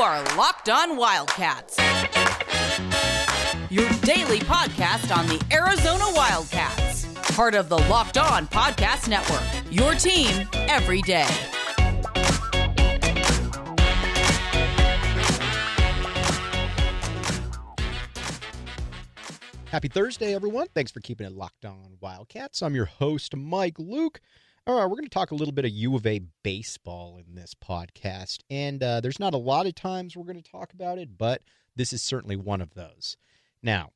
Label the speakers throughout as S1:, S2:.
S1: are Locked On Wildcats, your daily podcast on the Arizona Wildcats, part of the Locked On Podcast Network. Your team every day.
S2: Happy Thursday, everyone. Thanks for keeping it locked on Wildcats. I'm your host, Mike Luke. All right, we're going to talk a little bit of U of A baseball in this podcast. And uh, there's not a lot of times we're going to talk about it, but this is certainly one of those. Now,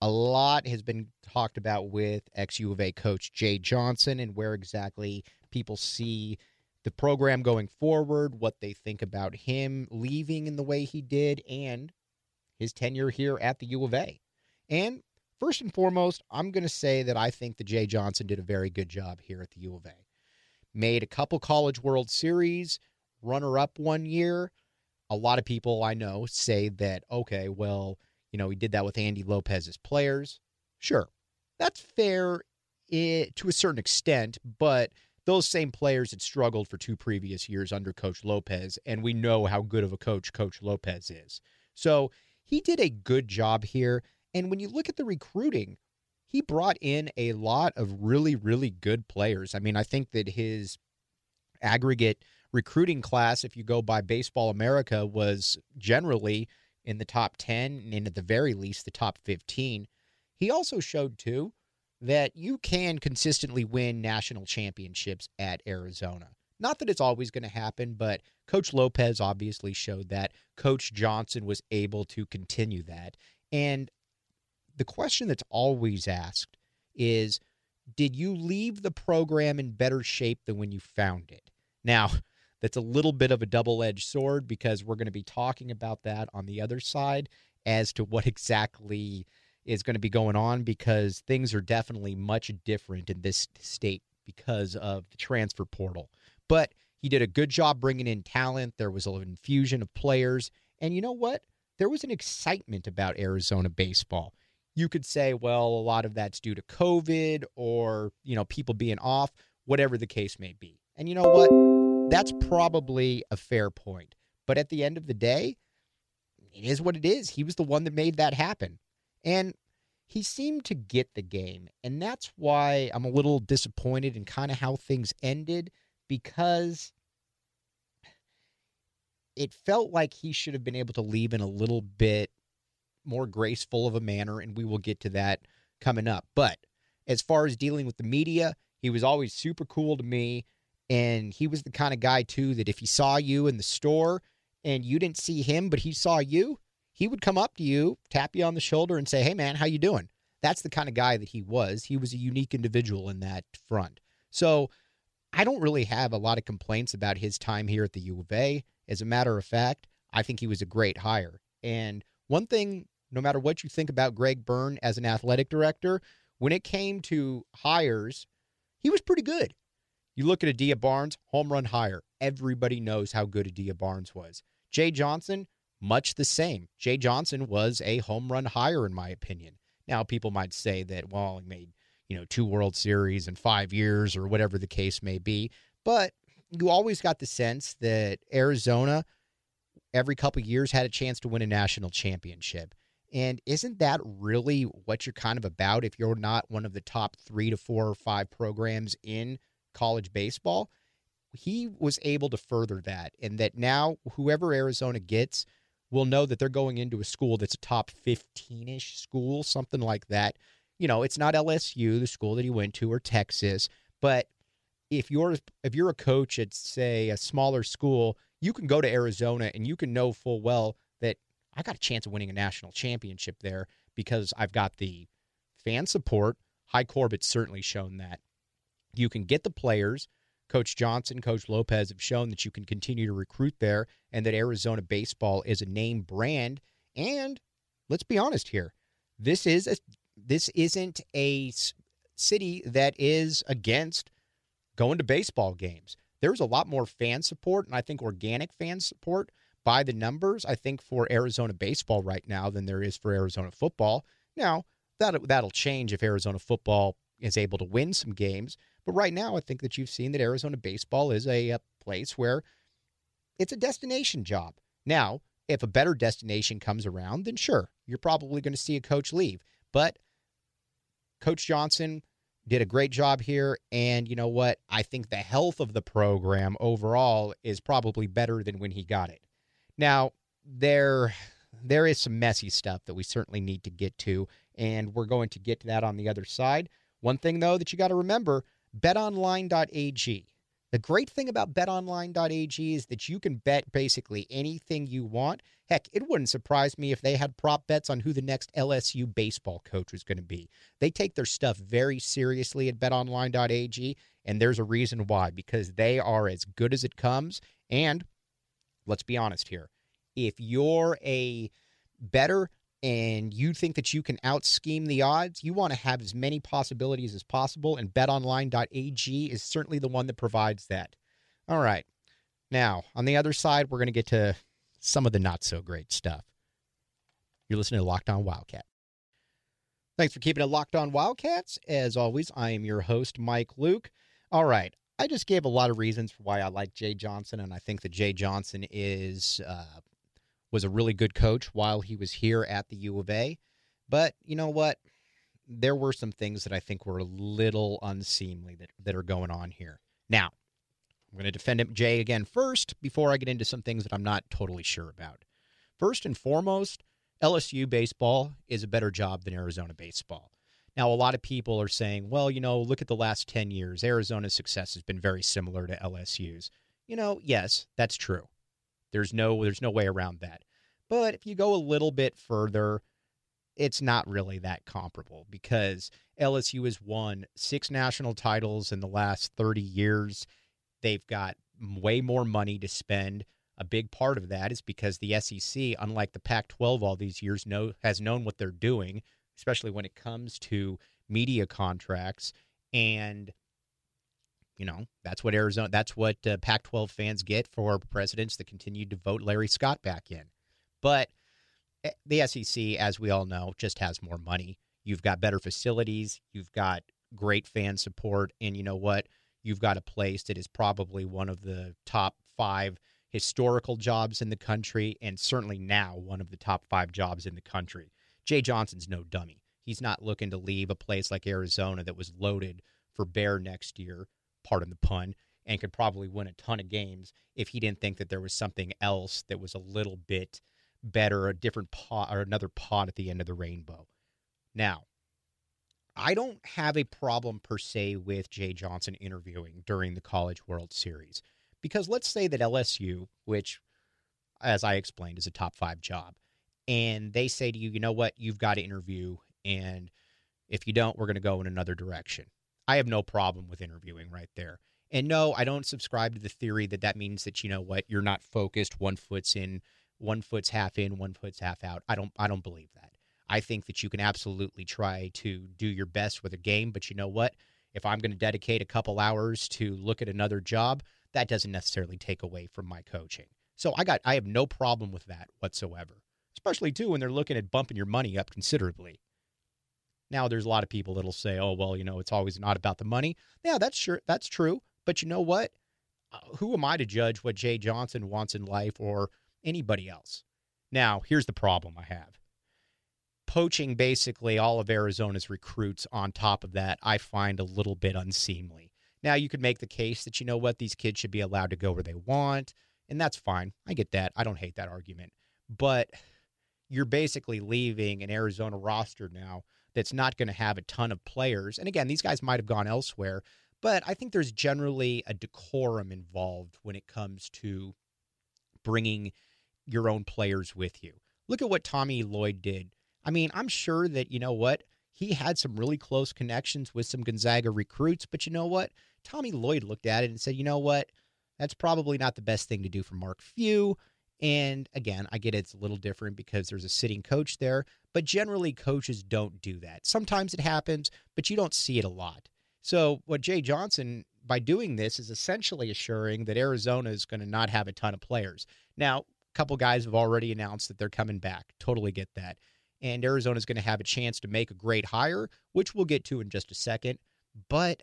S2: a lot has been talked about with ex U of A coach Jay Johnson and where exactly people see the program going forward, what they think about him leaving in the way he did, and his tenure here at the U of A. And First and foremost, I'm going to say that I think that Jay Johnson did a very good job here at the U of A. Made a couple College World Series, runner up one year. A lot of people I know say that, okay, well, you know, he did that with Andy Lopez's players. Sure, that's fair to a certain extent, but those same players had struggled for two previous years under Coach Lopez, and we know how good of a coach Coach Lopez is. So he did a good job here. And when you look at the recruiting, he brought in a lot of really, really good players. I mean, I think that his aggregate recruiting class, if you go by Baseball America, was generally in the top 10 and at the very least the top 15. He also showed, too, that you can consistently win national championships at Arizona. Not that it's always going to happen, but Coach Lopez obviously showed that. Coach Johnson was able to continue that. And the question that's always asked is did you leave the program in better shape than when you found it? Now, that's a little bit of a double edged sword because we're going to be talking about that on the other side as to what exactly is going to be going on because things are definitely much different in this state because of the transfer portal. But he did a good job bringing in talent. There was an infusion of players. And you know what? There was an excitement about Arizona baseball you could say, well, a lot of that's due to COVID or, you know, people being off, whatever the case may be. And you know what? That's probably a fair point. But at the end of the day, it is what it is. He was the one that made that happen. And he seemed to get the game. And that's why I'm a little disappointed in kind of how things ended because it felt like he should have been able to leave in a little bit more graceful of a manner, and we will get to that coming up. But as far as dealing with the media, he was always super cool to me. And he was the kind of guy, too, that if he saw you in the store and you didn't see him, but he saw you, he would come up to you, tap you on the shoulder, and say, Hey, man, how you doing? That's the kind of guy that he was. He was a unique individual in that front. So I don't really have a lot of complaints about his time here at the U of A. As a matter of fact, I think he was a great hire. And one thing no matter what you think about Greg Byrne as an athletic director, when it came to hires, he was pretty good. You look at Adia Barnes, home run hire. Everybody knows how good Adia Barnes was. Jay Johnson, much the same. Jay Johnson was a home run hire, in my opinion. Now, people might say that, well, he made, you know, two World Series in five years or whatever the case may be. But you always got the sense that Arizona, every couple years, had a chance to win a national championship. And isn't that really what you're kind of about if you're not one of the top three to four or five programs in college baseball? He was able to further that, and that now whoever Arizona gets will know that they're going into a school that's a top 15 ish school, something like that. You know, it's not LSU, the school that he went to, or Texas, but if you're if you're a coach at say a smaller school, you can go to Arizona and you can know full well I got a chance of winning a national championship there because I've got the fan support. Hi Corbett's certainly shown that. You can get the players. Coach Johnson, Coach Lopez have shown that you can continue to recruit there and that Arizona baseball is a name brand. And let's be honest here. This is a this isn't a city that is against going to baseball games. There's a lot more fan support and I think organic fan support by the numbers, I think, for Arizona baseball right now than there is for Arizona football. Now, that that'll change if Arizona football is able to win some games. But right now, I think that you've seen that Arizona baseball is a, a place where it's a destination job. Now, if a better destination comes around, then sure, you're probably going to see a coach leave. But Coach Johnson did a great job here. And you know what? I think the health of the program overall is probably better than when he got it. Now, there there is some messy stuff that we certainly need to get to, and we're going to get to that on the other side. One thing though that you got to remember, betonline.ag the great thing about betonline.ag is that you can bet basically anything you want. Heck, it wouldn't surprise me if they had prop bets on who the next LSU baseball coach was going to be. They take their stuff very seriously at betonline.ag, and there's a reason why because they are as good as it comes. And let's be honest here if you're a better and you think that you can out scheme the odds, you want to have as many possibilities as possible, and betonline.ag is certainly the one that provides that. All right. Now, on the other side, we're going to get to some of the not so great stuff. You're listening to Locked On Wildcat. Thanks for keeping it locked on Wildcats. As always, I am your host, Mike Luke. All right. I just gave a lot of reasons for why I like Jay Johnson, and I think that Jay Johnson is uh, was a really good coach while he was here at the U of A. But you know what? There were some things that I think were a little unseemly that, that are going on here. Now, I'm going to defend Jay again first before I get into some things that I'm not totally sure about. First and foremost, LSU baseball is a better job than Arizona baseball. Now, a lot of people are saying, well, you know, look at the last 10 years. Arizona's success has been very similar to LSU's. You know, yes, that's true. There's no there's no way around that. But if you go a little bit further, it's not really that comparable because LSU has won six national titles in the last 30 years. They've got way more money to spend. A big part of that is because the SEC, unlike the Pac 12 all these years, know, has known what they're doing, especially when it comes to media contracts. And you know that's what Arizona, that's what uh, Pac-12 fans get for presidents that continued to vote Larry Scott back in. But eh, the SEC, as we all know, just has more money. You've got better facilities, you've got great fan support, and you know what? You've got a place that is probably one of the top five historical jobs in the country, and certainly now one of the top five jobs in the country. Jay Johnson's no dummy. He's not looking to leave a place like Arizona that was loaded for bear next year pardon the pun, and could probably win a ton of games if he didn't think that there was something else that was a little bit better, a different pot or another pot at the end of the rainbow. Now, I don't have a problem per se with Jay Johnson interviewing during the College World Series because let's say that LSU, which, as I explained, is a top five job, and they say to you, you know what, you've got to interview, and if you don't, we're going to go in another direction. I have no problem with interviewing right there. And no, I don't subscribe to the theory that that means that you know what you're not focused. One foot's in, one foot's half in, one foot's half out. I don't. I don't believe that. I think that you can absolutely try to do your best with a game, but you know what? If I'm going to dedicate a couple hours to look at another job, that doesn't necessarily take away from my coaching. So I got I have no problem with that whatsoever. Especially too when they're looking at bumping your money up considerably. Now, there's a lot of people that'll say, "Oh, well, you know, it's always not about the money." Yeah, that's sure, that's true. But you know what? Uh, who am I to judge what Jay Johnson wants in life or anybody else? Now, here's the problem I have. Poaching basically all of Arizona's recruits on top of that, I find a little bit unseemly. Now, you could make the case that, you know what, these kids should be allowed to go where they want, and that's fine. I get that. I don't hate that argument. But you're basically leaving an Arizona roster now that's not going to have a ton of players. And again, these guys might have gone elsewhere, but I think there's generally a decorum involved when it comes to bringing your own players with you. Look at what Tommy Lloyd did. I mean, I'm sure that, you know what? He had some really close connections with some Gonzaga recruits, but you know what? Tommy Lloyd looked at it and said, you know what? That's probably not the best thing to do for Mark Few. And again, I get it's a little different because there's a sitting coach there, but generally coaches don't do that. Sometimes it happens, but you don't see it a lot. So, what Jay Johnson, by doing this, is essentially assuring that Arizona is going to not have a ton of players. Now, a couple guys have already announced that they're coming back. Totally get that. And Arizona is going to have a chance to make a great hire, which we'll get to in just a second. But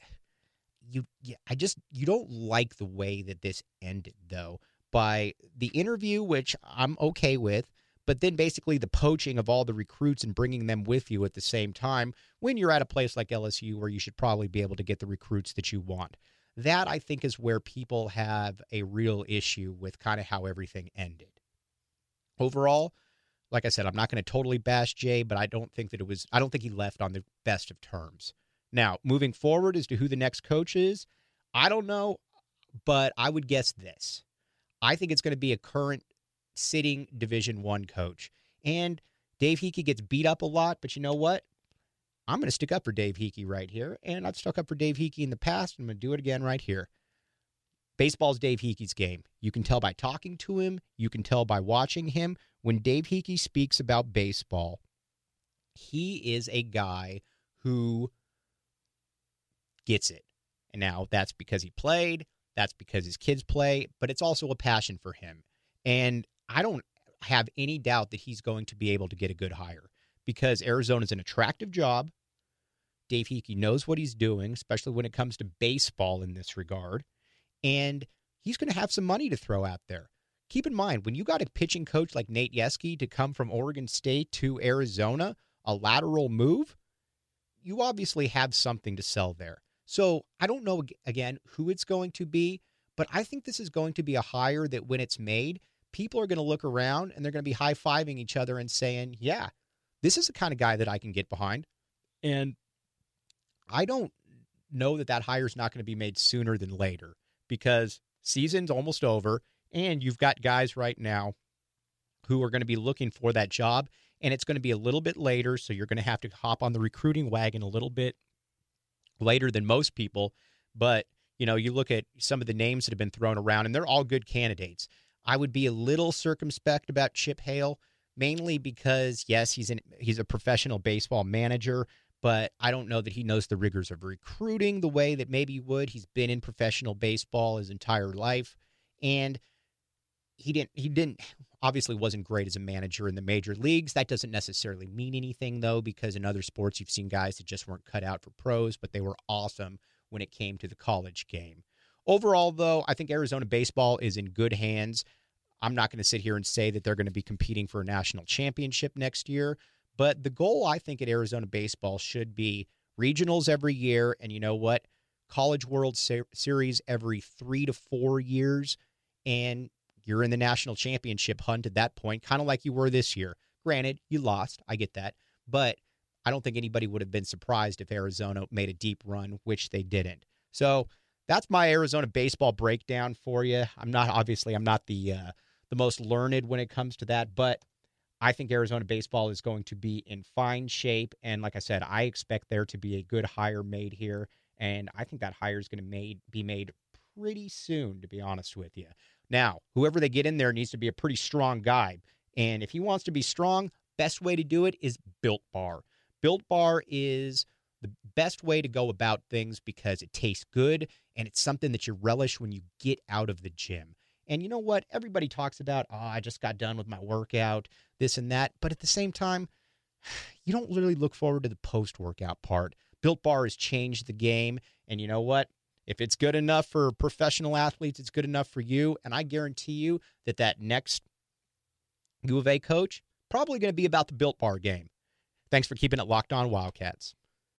S2: you, I just, you don't like the way that this ended, though by the interview, which I'm okay with, but then basically the poaching of all the recruits and bringing them with you at the same time when you're at a place like LSU where you should probably be able to get the recruits that you want. That I think is where people have a real issue with kind of how everything ended. Overall, like I said, I'm not going to totally bash Jay, but I don't think that it was, I don't think he left on the best of terms. Now, moving forward as to who the next coach is, I don't know, but I would guess this. I think it's going to be a current sitting Division One coach. And Dave Heeke gets beat up a lot, but you know what? I'm going to stick up for Dave Heeke right here. And I've stuck up for Dave Heeke in the past, and I'm going to do it again right here. Baseball's Dave Heeke's game. You can tell by talking to him, you can tell by watching him. When Dave Heeke speaks about baseball, he is a guy who gets it. And now that's because he played, that's because his kids play, but it's also a passion for him. And I don't have any doubt that he's going to be able to get a good hire because Arizona is an attractive job. Dave Heeke knows what he's doing, especially when it comes to baseball in this regard. And he's going to have some money to throw out there. Keep in mind, when you got a pitching coach like Nate Yeskie to come from Oregon State to Arizona, a lateral move, you obviously have something to sell there. So I don't know, again, who it's going to be, but I think this is going to be a hire that when it's made, people are going to look around and they're going to be high fiving each other and saying, yeah, this is the kind of guy that I can get behind. And I don't know that that hire is not going to be made sooner than later because season's almost over and you've got guys right now who are going to be looking for that job and it's going to be a little bit later so you're going to have to hop on the recruiting wagon a little bit later than most people but you know you look at some of the names that have been thrown around and they're all good candidates i would be a little circumspect about chip hale mainly because yes he's an he's a professional baseball manager but I don't know that he knows the rigors of recruiting the way that maybe he would. He's been in professional baseball his entire life, and he didn't. He didn't. Obviously, wasn't great as a manager in the major leagues. That doesn't necessarily mean anything, though, because in other sports you've seen guys that just weren't cut out for pros, but they were awesome when it came to the college game. Overall, though, I think Arizona baseball is in good hands. I'm not going to sit here and say that they're going to be competing for a national championship next year, but the goal, I think, at Arizona baseball should be regionals every year. And you know what? College World Series every three to four years. And you're in the national championship hunt at that point, kind of like you were this year. Granted, you lost. I get that. But I don't think anybody would have been surprised if Arizona made a deep run, which they didn't. So that's my Arizona baseball breakdown for you. I'm not obviously I'm not the uh, the most learned when it comes to that, but I think Arizona baseball is going to be in fine shape. And like I said, I expect there to be a good hire made here. And I think that hire is going to made, be made pretty soon, to be honest with you. Now, whoever they get in there needs to be a pretty strong guy. And if he wants to be strong, best way to do it is Built Bar. Built Bar is the best way to go about things because it tastes good and it's something that you relish when you get out of the gym. And you know what? Everybody talks about, oh, I just got done with my workout, this and that. But at the same time, you don't really look forward to the post workout part. Built Bar has changed the game. And you know what? If it's good enough for professional athletes, it's good enough for you. And I guarantee you that that next U of A coach probably going to be about the Built Bar game. Thanks for keeping it locked on Wildcats.